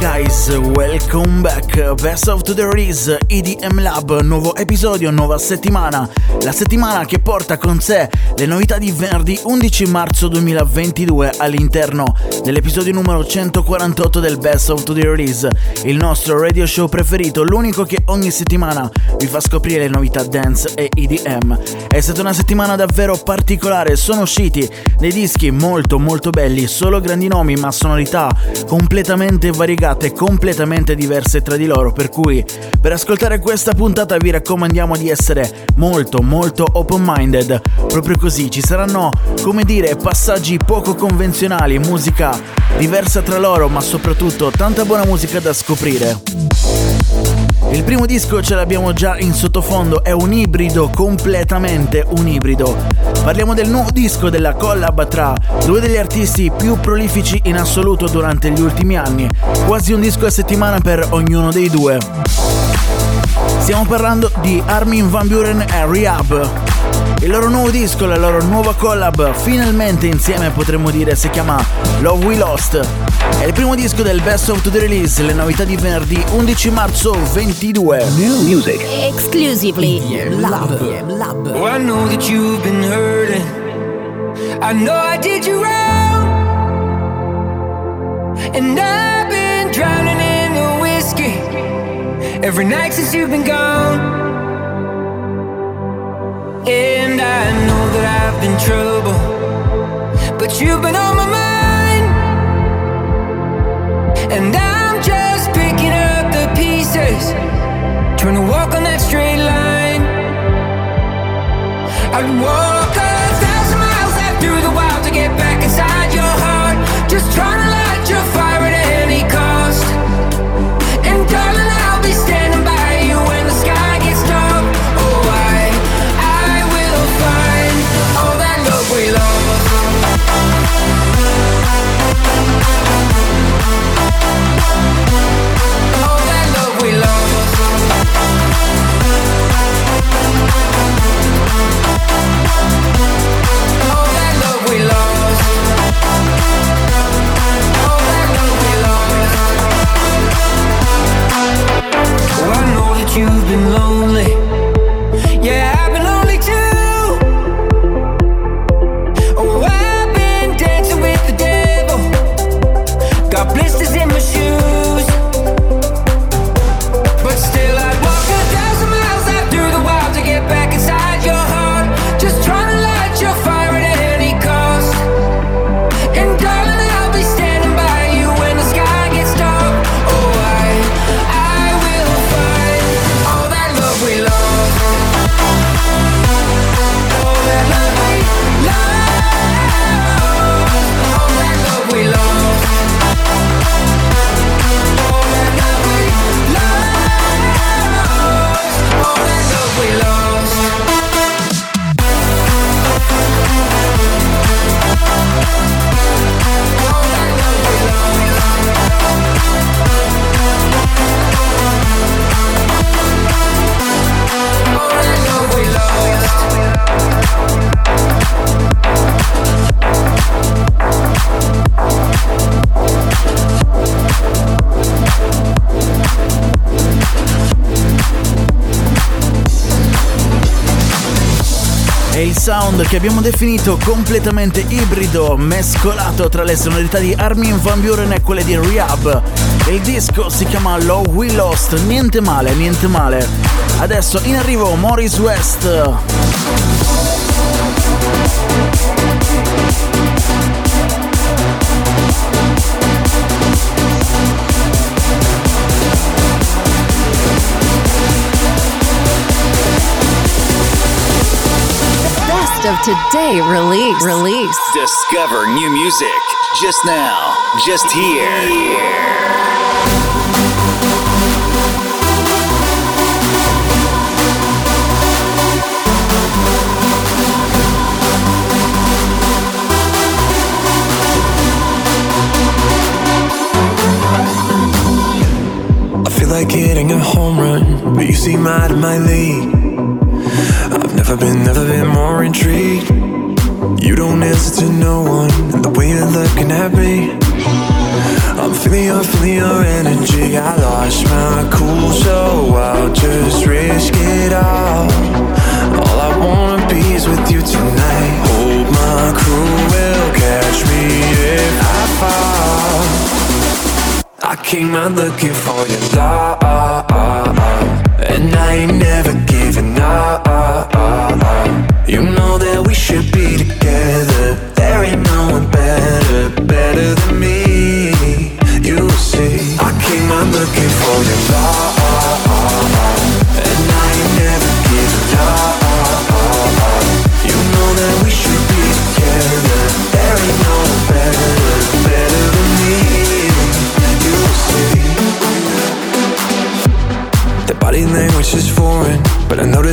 guys, welcome back. Best of the Release EDM Lab, nuovo episodio, nuova settimana. La settimana che porta con sé le novità di venerdì 11 marzo 2022 all'interno dell'episodio numero 148 del Best of the Release, il nostro radio show preferito, l'unico che ogni settimana vi fa scoprire le novità dance e EDM. È stata una settimana davvero particolare, sono usciti dei dischi molto molto belli, solo grandi nomi ma sonorità completamente variegate, completamente diverse tra di loro, per cui per ascoltare questa puntata vi raccomandiamo di essere molto molto open minded, proprio così ci saranno come dire passaggi poco convenzionali, musica diversa tra loro ma soprattutto tanta buona musica da scoprire. Il primo disco ce l'abbiamo già in sottofondo, è un ibrido, completamente un ibrido. Parliamo del nuovo disco della collab tra due degli artisti più prolifici in assoluto durante gli ultimi anni, quasi un disco a settimana per ognuno dei due. Stiamo parlando di Armin Van Buren e Rehab. Il loro nuovo disco, la loro nuova collab, finalmente insieme potremmo dire, si chiama Love We Lost. È il primo disco del Best of the Release, le novità di venerdì 11 marzo 22. New music. Exclusively Oh, I know that you've been hurting. I know I did you wrong. And I've been drowning in the whiskey every night since you've been gone. And I know that I've been trouble, but you've been on my mind. And I'm just picking up the pieces, trying to walk on that straight line. I'd walk a thousand miles out through the wild to get back inside your heart. Just trying lonely. Sound che abbiamo definito completamente ibrido, mescolato tra le sonorità di Armin Van Buren e quelle di Rehab. Il disco si chiama Love We Lost, niente male, niente male. Adesso in arrivo Morris West. Today release. Release. Discover new music just now, just here. I feel like hitting a home run, but you seem out of my league. Never been, never been more intrigued. You don't answer to no one, and the way you're looking at me. I'm feeling your, feeling your energy. I lost my cool, so I'll just risk it all. All I wanna be is with you tonight. Hope my crew will catch me if I fall. I came out looking for your love, and I ain't never giving up. You know that we should be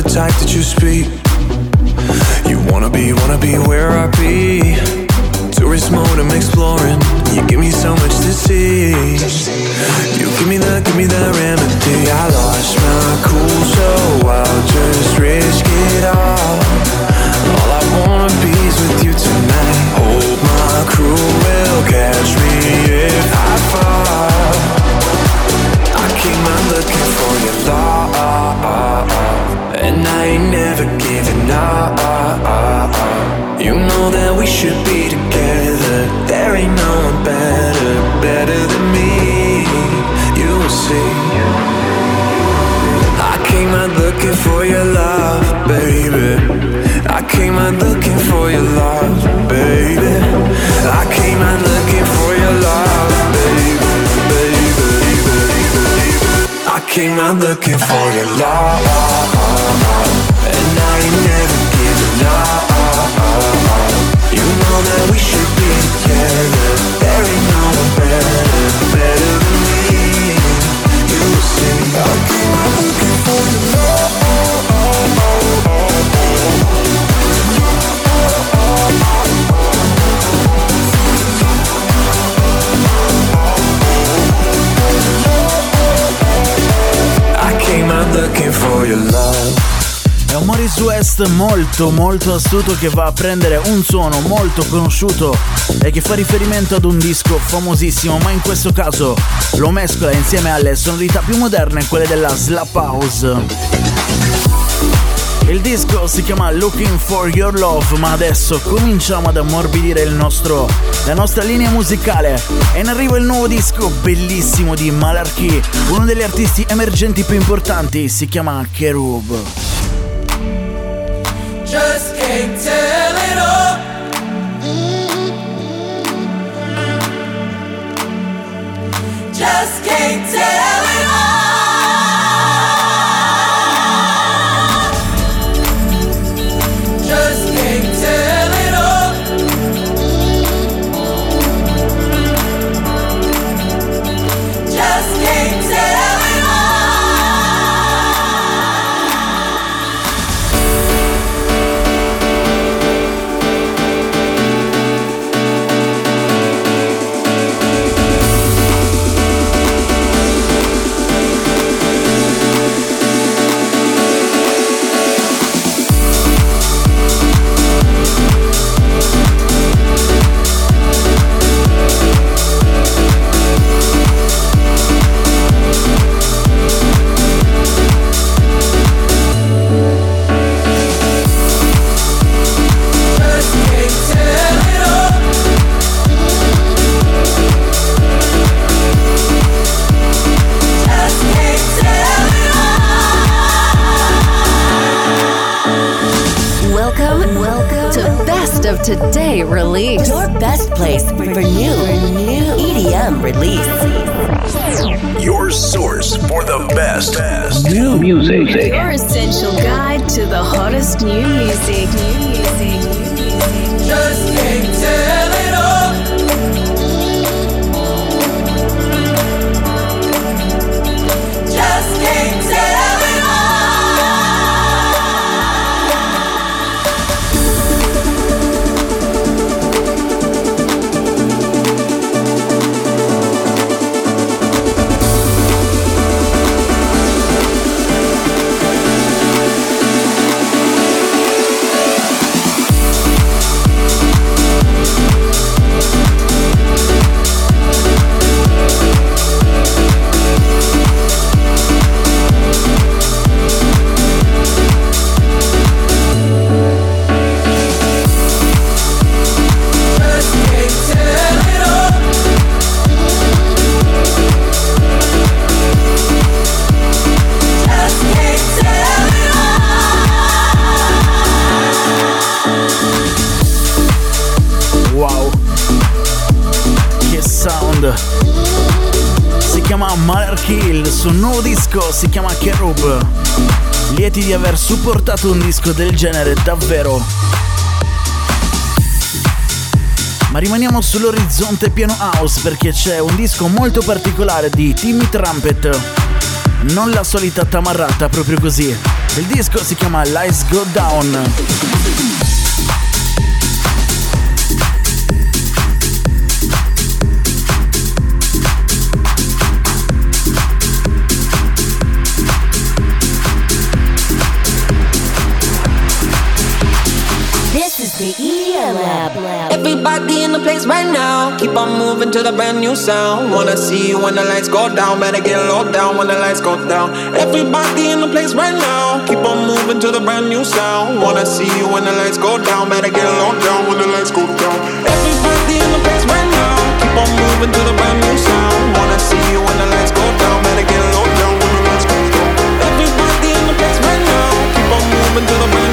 the type that you speak. You wanna be, wanna be where I be. Tourist mode, I'm exploring. You give me so much to see. You give me the, give me the remedy. I lost my cool, so I'll just risk it all. All I wanna be is with you tonight. Hope my crew will catch me if I fall. I came out looking for your love, and I ain't never giving up. You know that we should be together. There ain't no one better, better than me. You will see. I came out looking for your love, baby. I came out looking for your love, baby. I came out looking for your love, baby, baby, baby. I came out looking for your love, West molto molto astuto che va a prendere un suono molto conosciuto e che fa riferimento ad un disco famosissimo, ma in questo caso lo mescola insieme alle sonorità più moderne, quelle della Slap House. Il disco si chiama Looking for Your Love, ma adesso cominciamo ad ammorbidire nostro, la nostra linea musicale. E in arrivo il nuovo disco bellissimo di Malarkey, uno degli artisti emergenti più importanti, si chiama Kerub. waiting. Si chiama Kerub. Lieti di aver supportato un disco del genere davvero. Ma rimaniamo sull'orizzonte pieno house perché c'è un disco molto particolare di Timmy Trumpet. Non la solita tamarrata, proprio così. Il disco si chiama Lights Go Down. Everybody in the place right now. Keep on moving to the brand new sound. Wanna see you when the lights go down. Better get low down when the lights go down. Everybody in the place right now. Keep on moving to the brand new sound. Wanna see you when the lights go down. Better get low down when the lights go down. Everybody in the place right now. Keep on moving to the brand new sound. Wanna see you when the lights go down. Better get low down when the lights go down. Everybody in the place right now. Keep on moving to the brand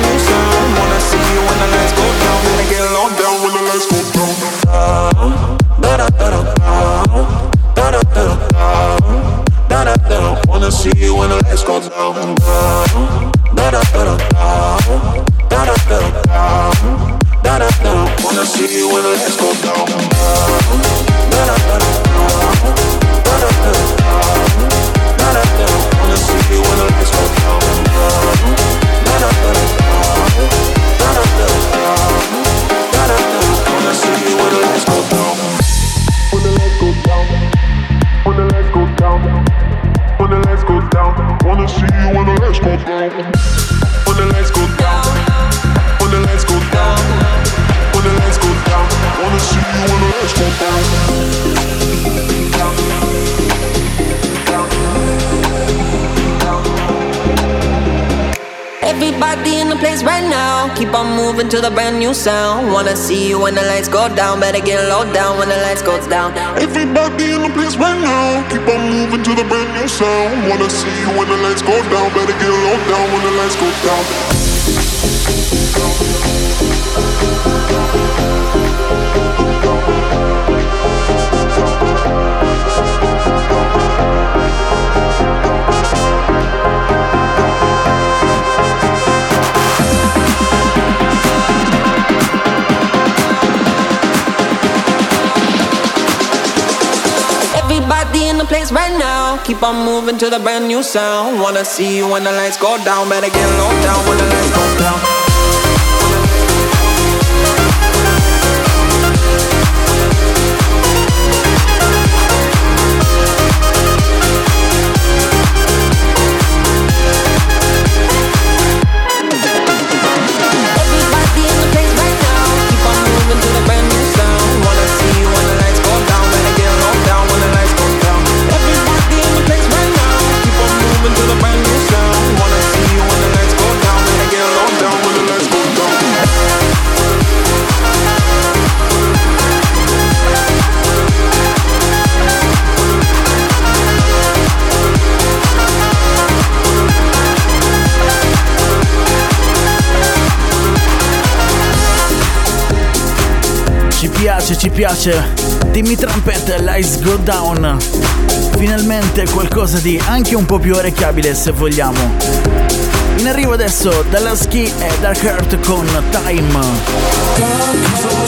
see you when the lights go down. Da da da da da. Da da da da. Da da da. Wanna see you when the lights go down. Da da da da. Da da da da. Da see you when the lights go down. Moving to the brand new sound. Wanna see you when the lights go down. Better get low down when the lights go down. Everybody in the place right now. Keep on moving to the brand new sound. Wanna see you when the lights go down. Better get low down when the lights go down. The place right now. Keep on moving to the brand new sound. Wanna see you when the lights go down. Better get low down when the lights go down. Piace, ci piace. Dimmi Trumpet, Lights Go Down. Finalmente qualcosa di anche un po' più orecchiabile se vogliamo. In arrivo adesso dalla Ski e Dark Heart con Time. Time keeps on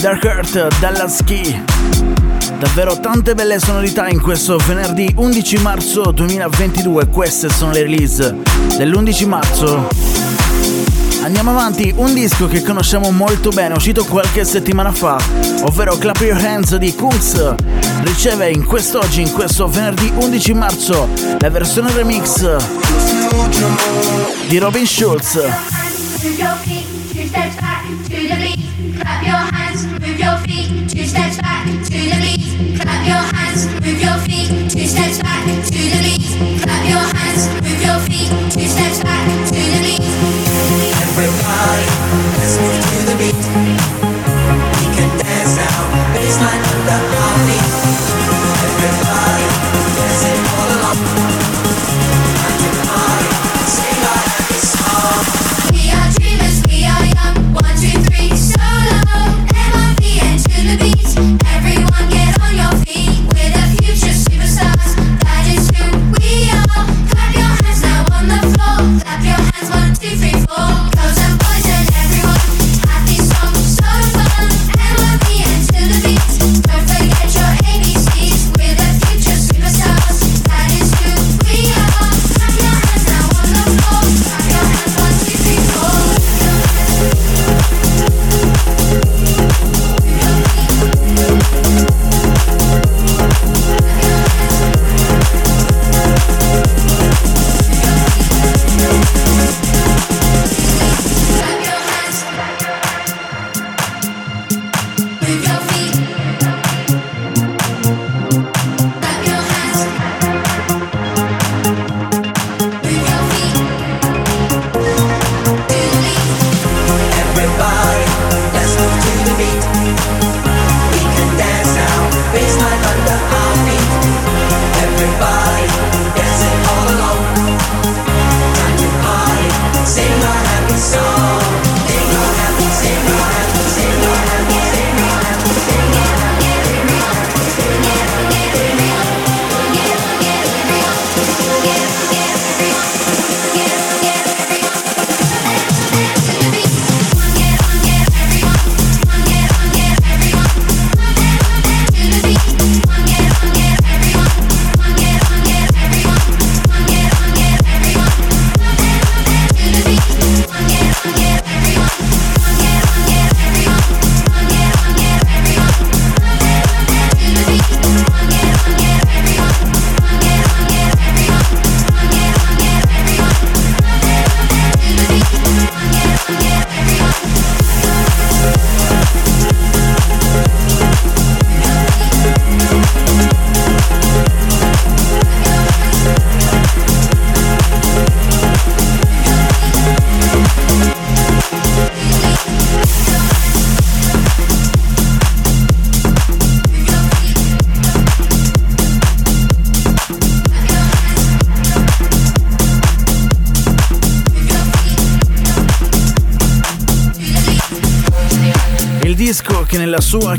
Dark Earth dalla Ski. Davvero tante belle sonorità in questo venerdì 11 marzo 2022. Queste sono le release dell'11 marzo. Andiamo avanti, un disco che conosciamo molto bene, uscito qualche settimana fa, ovvero Clap Your Hands di Kungs. Riceve in quest'oggi, in questo venerdì 11 marzo, la versione remix di Robin Schulz. Two steps back to the beat.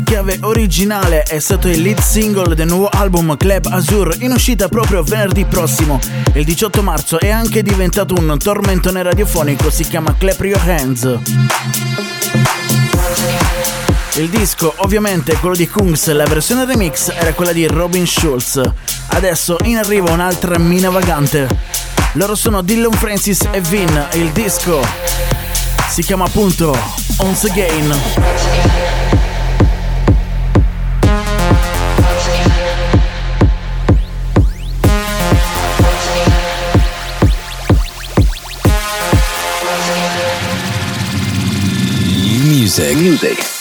Chiave originale è stato il lead single del nuovo album Club Azur in uscita proprio venerdì prossimo, il 18 marzo, è anche diventato un tormentone radiofonico, si chiama Clap Your Hands. Il disco ovviamente quello di Kungs, la versione remix era quella di Robin Schulz. Adesso in arrivo un'altra mina vagante. Loro sono Dillon Francis e Vin, il disco si chiama appunto Once Again. Music. Music.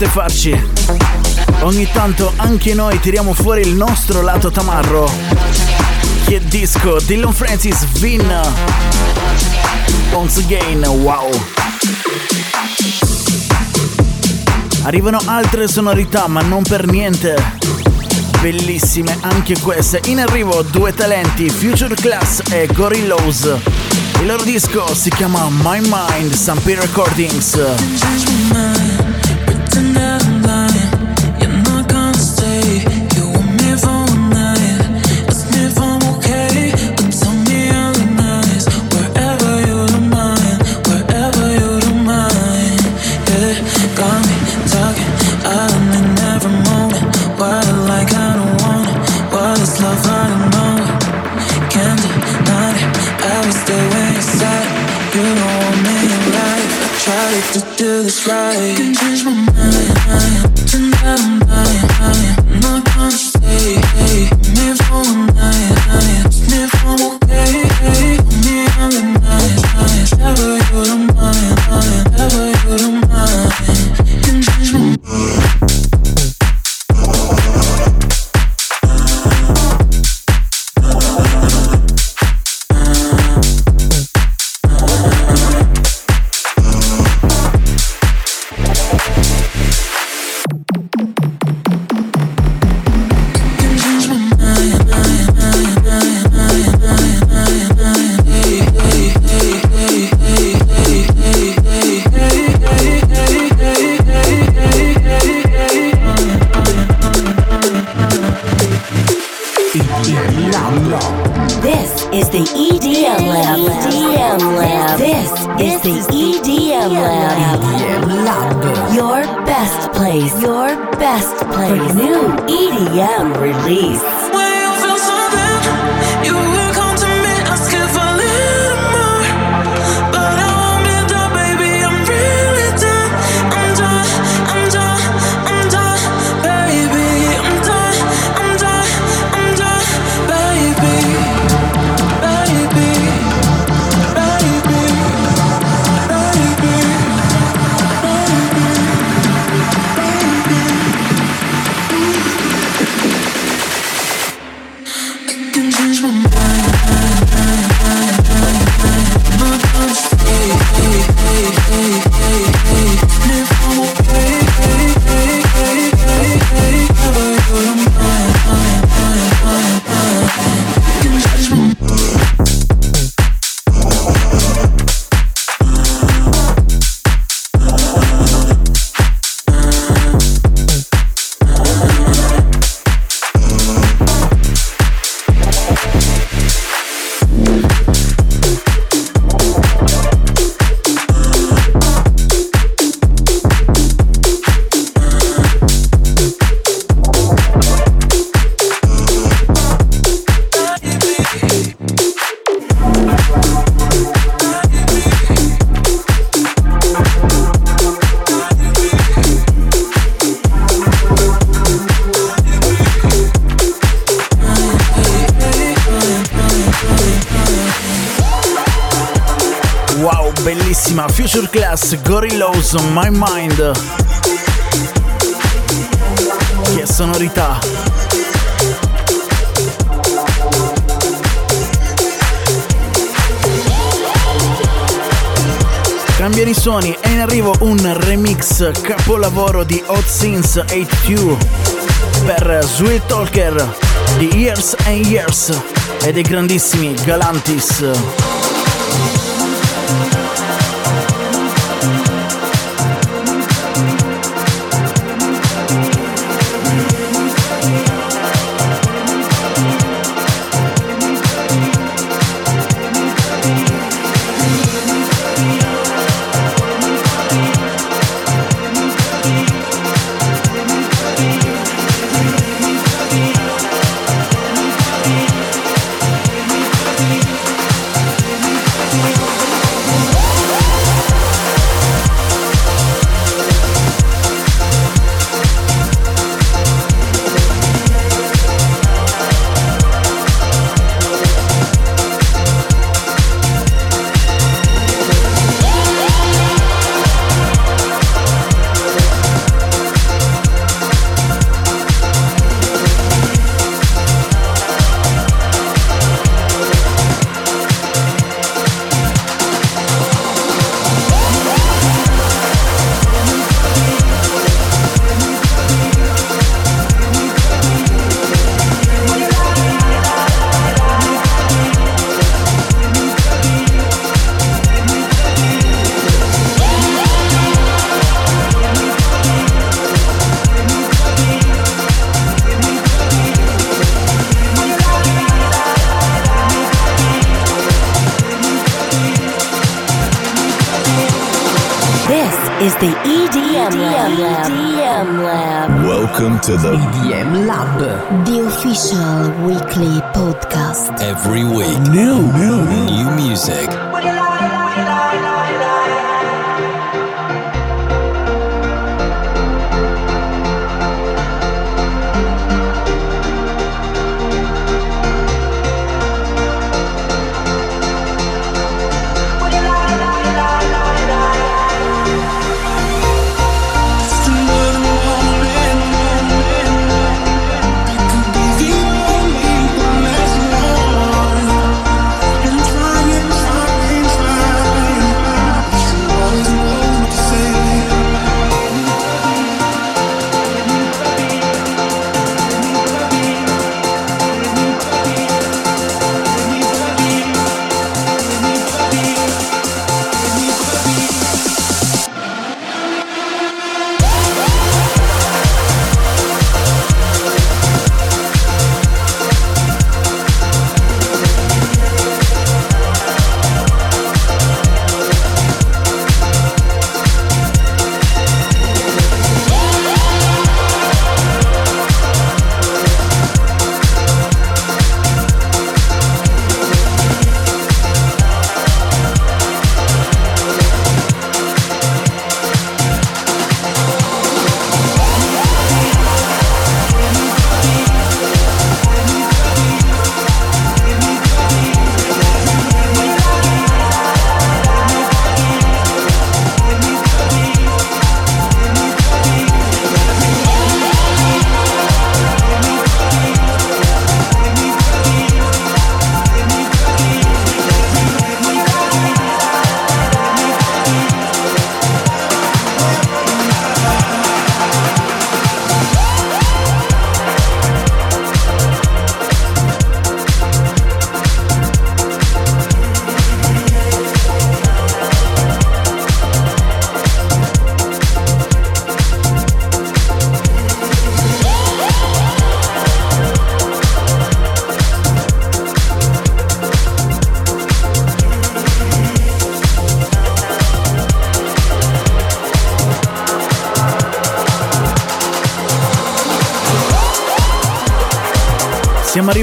Volete farci? Ogni tanto anche noi tiriamo fuori il nostro lato tamarro. Che disco, Dylan Francis, Vin. Once again, wow. Arrivano altre sonorità, ma non per niente. Bellissime anche queste. In arrivo due talenti, Future Class e Gorillos. Il loro disco si chiama My Mind, P Recordings. Gorillas on My Mind. Che sonorità! Cambiano i suoni e in arrivo un remix capolavoro di Hot Sins 82 per Sweet Talker di Years and Years e dei grandissimi Galantis.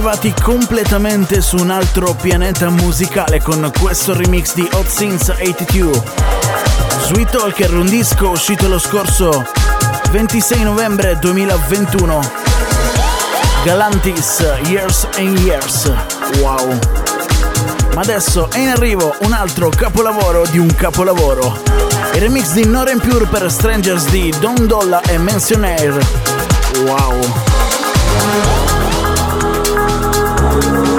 Arrivati completamente su un altro pianeta musicale con questo remix di Hot Since 82. Sweet Talker, un disco uscito lo scorso 26 novembre 2021. Galantis, Years and Years. Wow. Ma adesso è in arrivo un altro capolavoro di un capolavoro. Il remix di Noren Pure per Strangers di Don Dolla e Mentionaire. Wow. Ooh.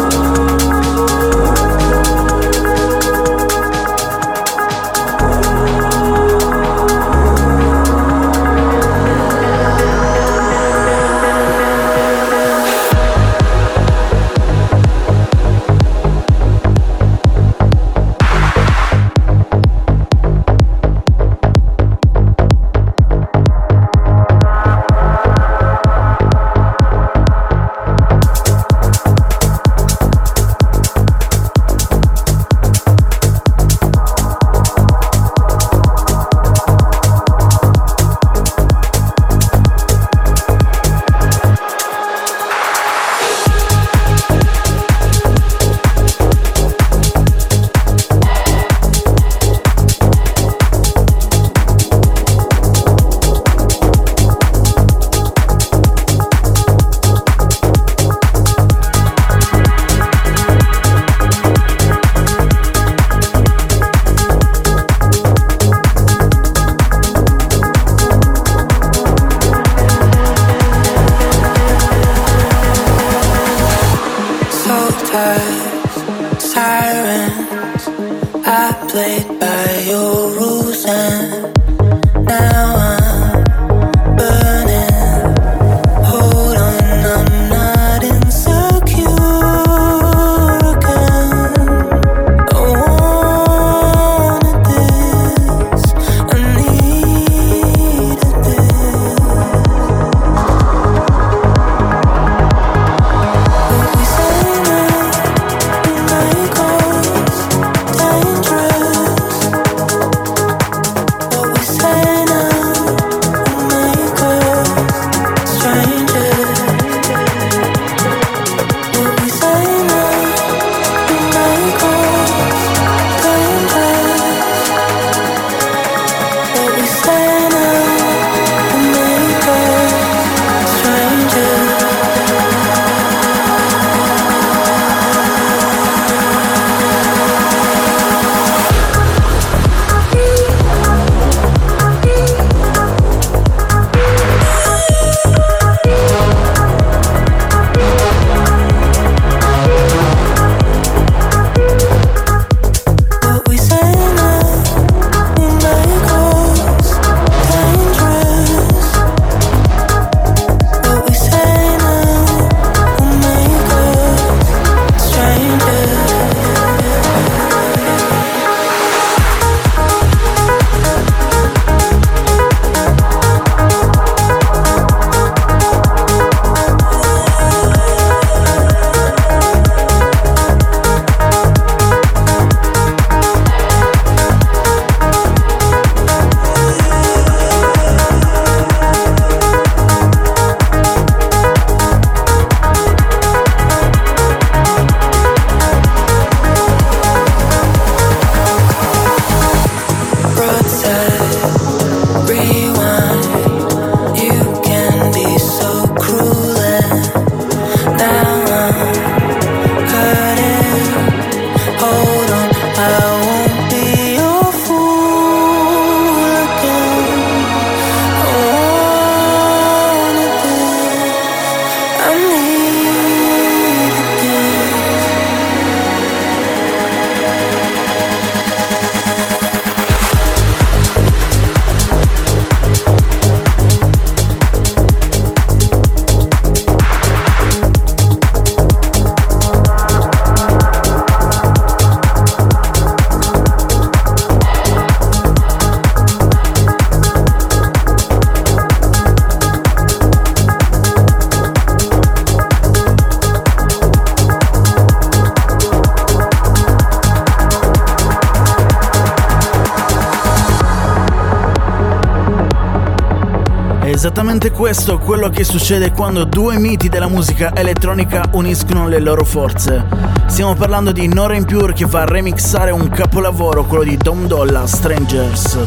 Questo quello che succede quando due miti della musica elettronica uniscono le loro forze. Stiamo parlando di Nora Impure che va a remixare un capolavoro, quello di Dom Dolla, Strangers.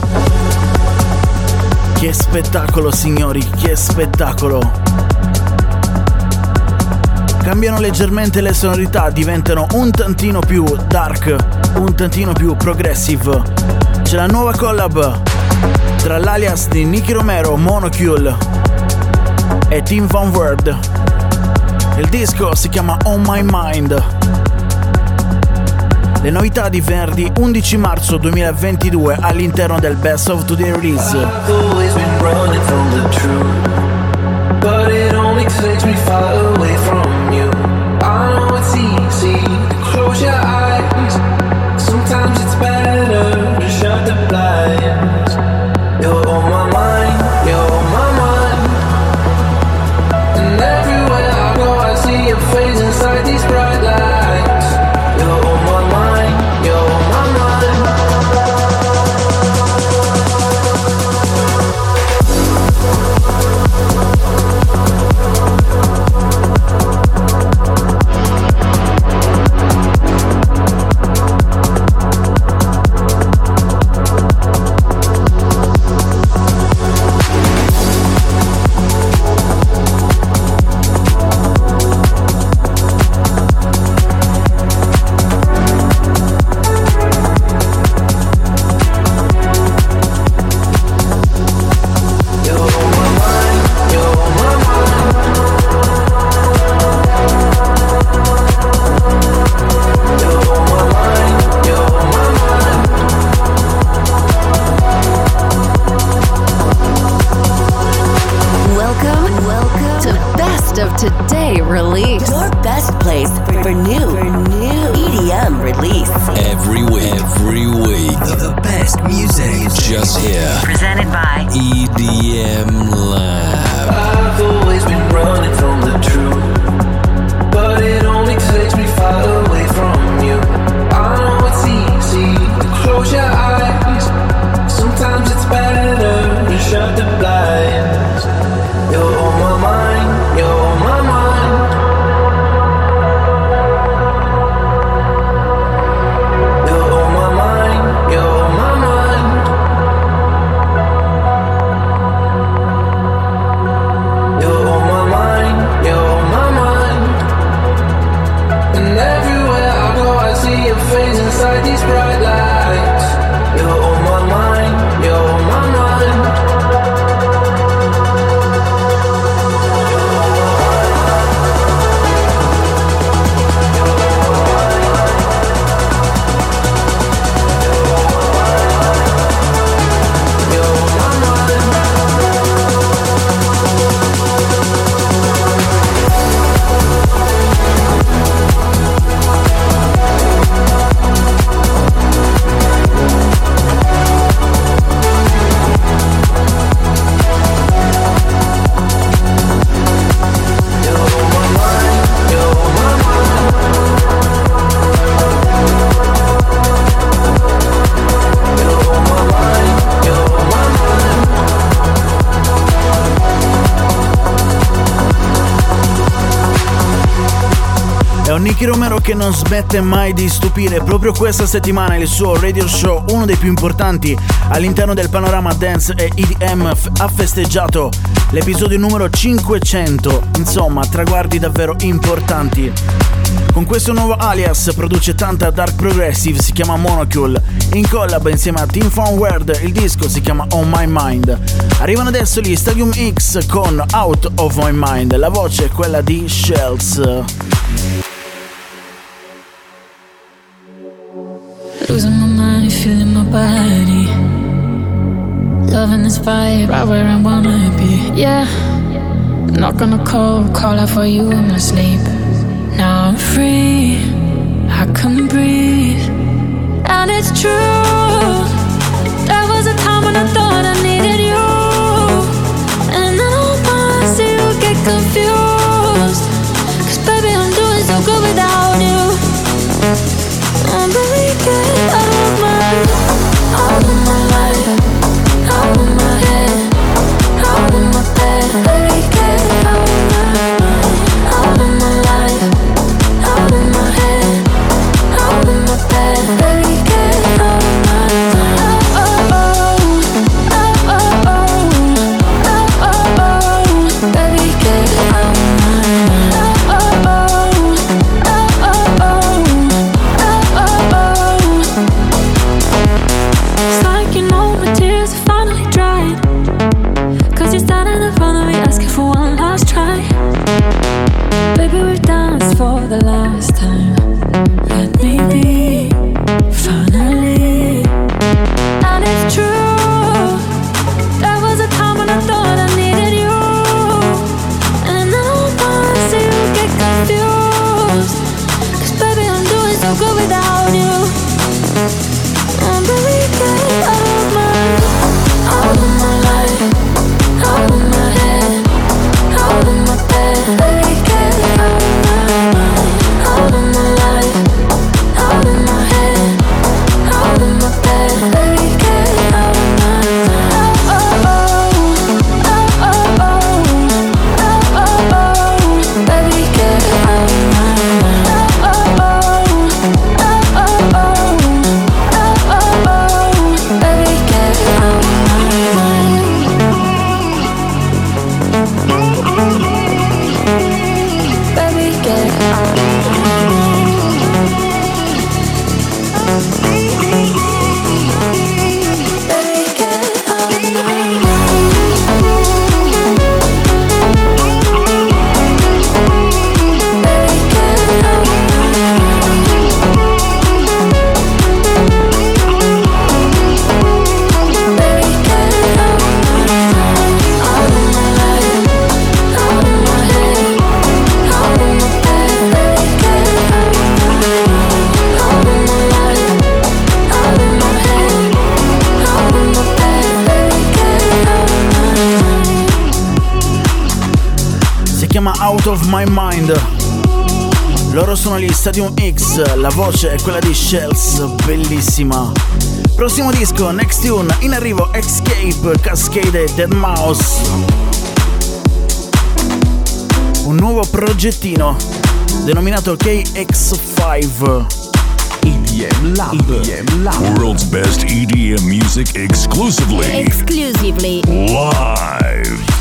Che spettacolo signori, che spettacolo! Cambiano leggermente le sonorità, diventano un tantino più dark, un tantino più progressive. C'è la nuova collab tra l'alias di Nicky Romero, Monocule e Tim Van Word. Il disco si chiama On My Mind. Le novità di venerdì 11 marzo 2022 all'interno del Best of Today Release. these roads release. Every week, every week, the best music is just here. Presented by EDM Lab. I've always been running from the truth, but it only takes me far away from you. I know it's easy to close your eyes. Nicky Romero che non smette mai di stupire. Proprio questa settimana il suo radio show, uno dei più importanti all'interno del panorama dance e EDM, ha festeggiato l'episodio numero 500. Insomma, traguardi davvero importanti. Con questo nuovo alias produce tanta dark progressive, si chiama Monocule. In collab insieme a Team Word, il disco si chiama On My Mind. Arrivano adesso gli Stadium X con Out of My Mind, la voce è quella di Shells. Feeling my body. Loving this vibe, right where I wanna be. Yeah, not gonna call, call out for you in my sleep. Now I'm free, I can breathe. And it's true. There was a time when I thought I needed you. And then all my see you get confused. Cause baby, I'm doing so good without you. I'm really good Stadium X, la voce è quella di Shells, bellissima. Prossimo disco, Next Tune, in arrivo Escape, Cascade Dead Mouse. Un nuovo progettino denominato KX5. EDM Lab. EDM Lab. World's best EDM music exclusively. Exclusively. Live.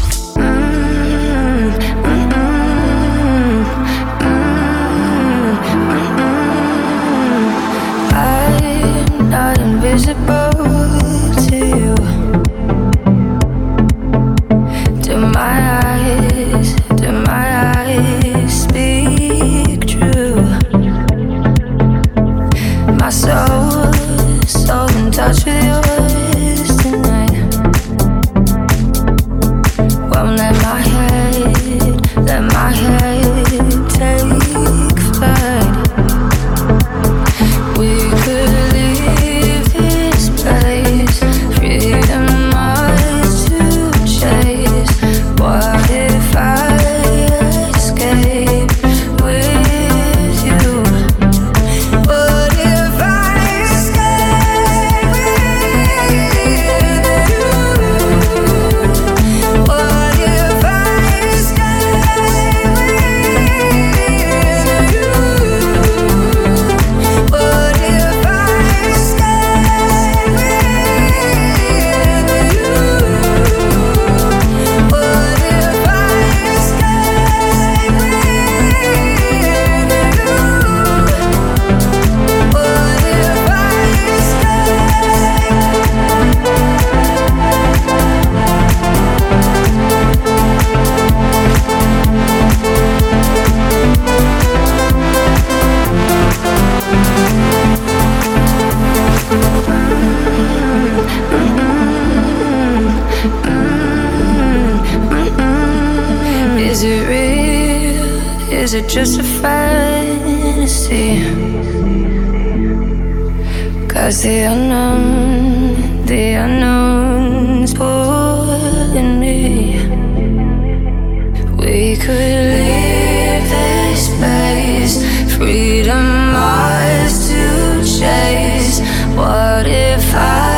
Just a fantasy. Cause the unknown, the unknown's pulling me. We could leave this space, freedom ours to chase. What if I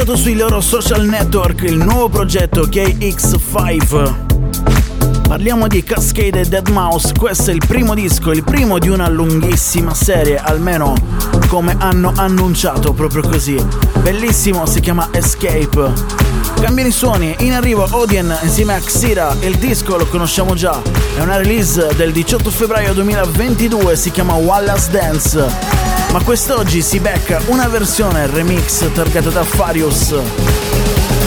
lanciato sui loro social network il nuovo progetto KX5. Parliamo di Cascade e Dead Mouse, questo è il primo disco, il primo di una lunghissima serie, almeno come hanno annunciato proprio così. Bellissimo, si chiama Escape. Cambiano i suoni, in arrivo Odin insieme a Xira, il disco lo conosciamo già, è una release del 18 febbraio 2022, si chiama Wallace Dance. Ma quest'oggi si becca una versione remix targata da Farius.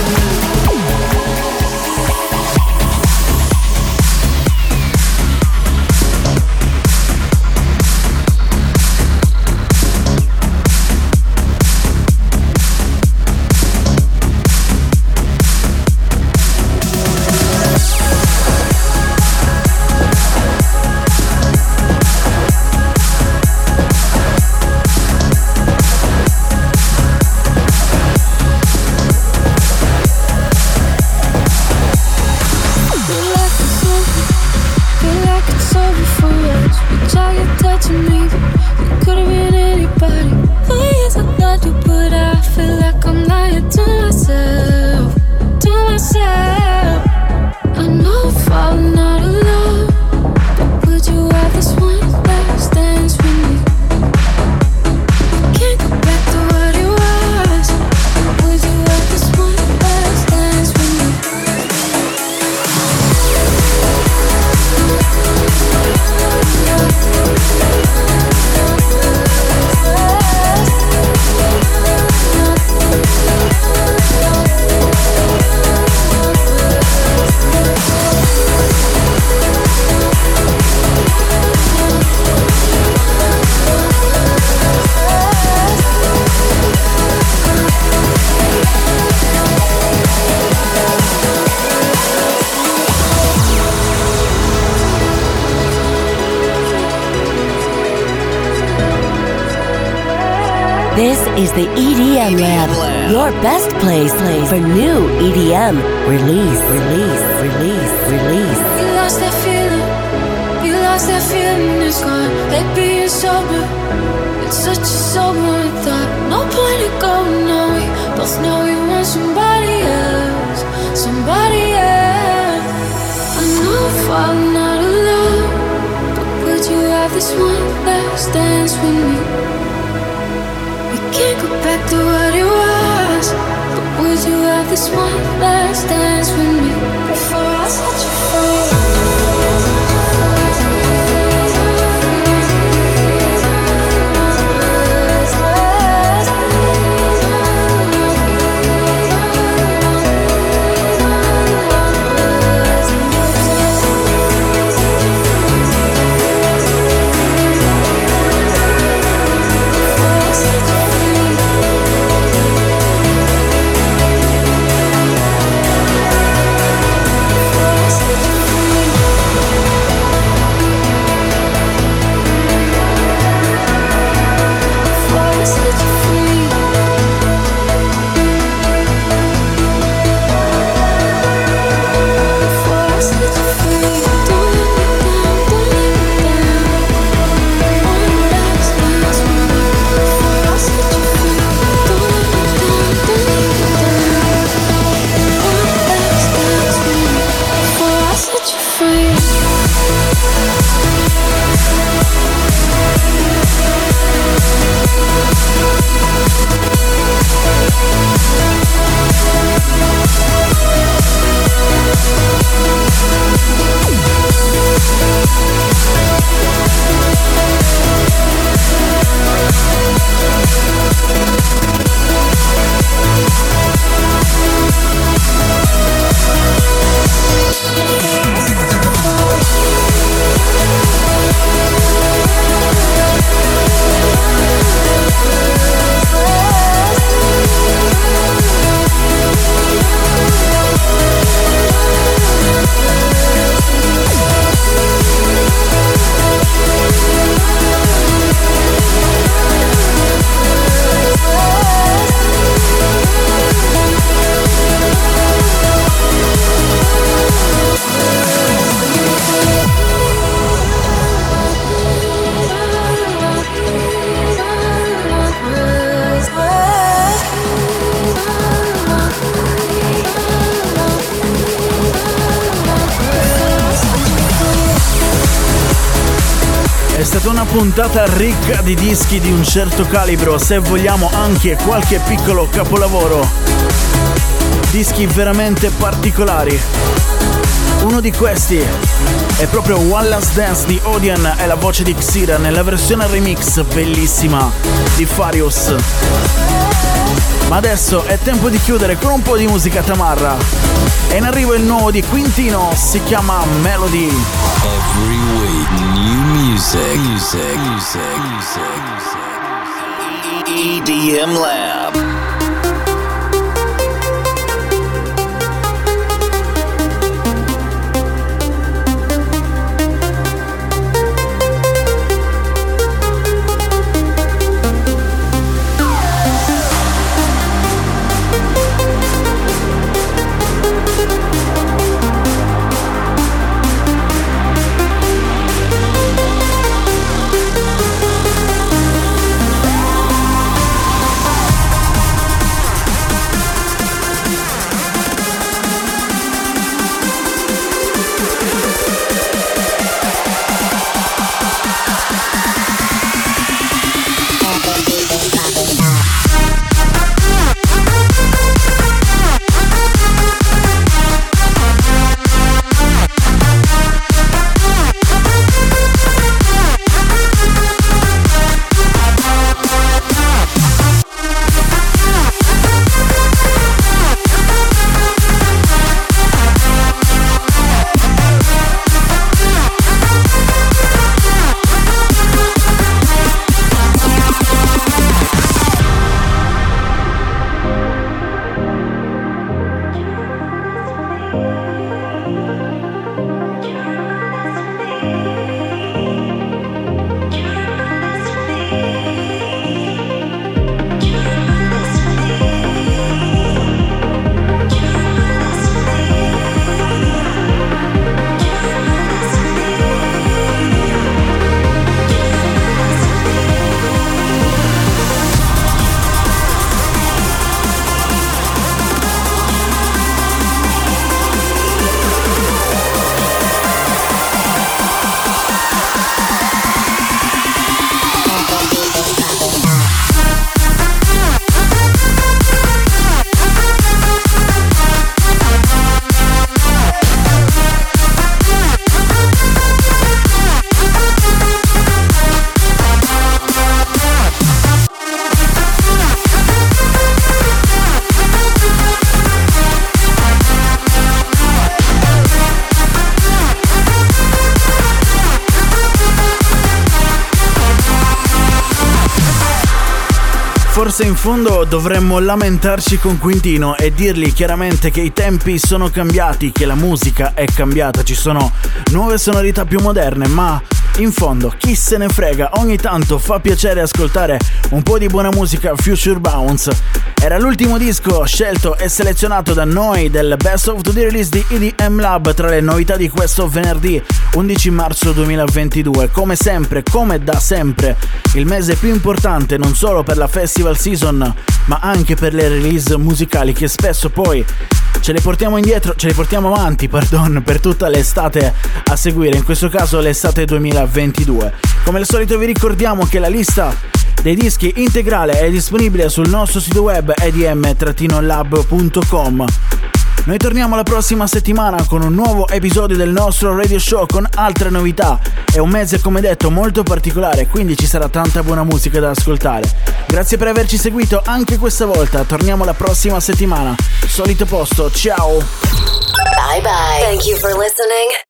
Is the EDM Lab, your best place for new EDM release, release, release, release. You lost that feeling, you lost that feeling, it's gone. Sober, it's such a sober thought. No point in going on, we both know we want somebody else, somebody else. I know I'm falling out of love, but would you have this one last dance with me? This one last dance with me. Before I set you puntata ricca di dischi di un certo calibro, se vogliamo anche qualche piccolo capolavoro. Dischi veramente particolari. Uno di questi è proprio One Last Dance di Odian e la voce di Xira nella versione remix bellissima di Farius. Ma adesso è tempo di chiudere con un po' di musica tamarra. E in arrivo il nuovo di Quintino, si chiama Melody. Every week, music. Music. Music. Music. EDM Lab. Forse in fondo dovremmo lamentarci con Quintino e dirgli chiaramente che i tempi sono cambiati, che la musica è cambiata, ci sono nuove sonorità più moderne, ma in fondo, chi se ne frega, ogni tanto fa piacere ascoltare un po' di buona musica Future Bounce. Era l'ultimo disco scelto e selezionato da noi del Best of the Release di EDM Lab tra le novità di questo venerdì 11 marzo 2022. Come sempre, come da sempre, il mese più importante non solo per la festival season, ma anche per le release musicali che spesso poi ce le portiamo indietro, ce le portiamo avanti, pardon, per tutta l'estate a seguire, in questo caso l'estate 2022. Come al solito vi ricordiamo che la lista dei dischi integrale è disponibile sul nostro sito web edm-lab.com. Noi torniamo la prossima settimana con un nuovo episodio del nostro radio show con altre novità. È un mese come detto molto particolare, quindi ci sarà tanta buona musica da ascoltare. Grazie per averci seguito anche questa volta, torniamo la prossima settimana. Solito posto, ciao! Bye bye. Thank you for listening.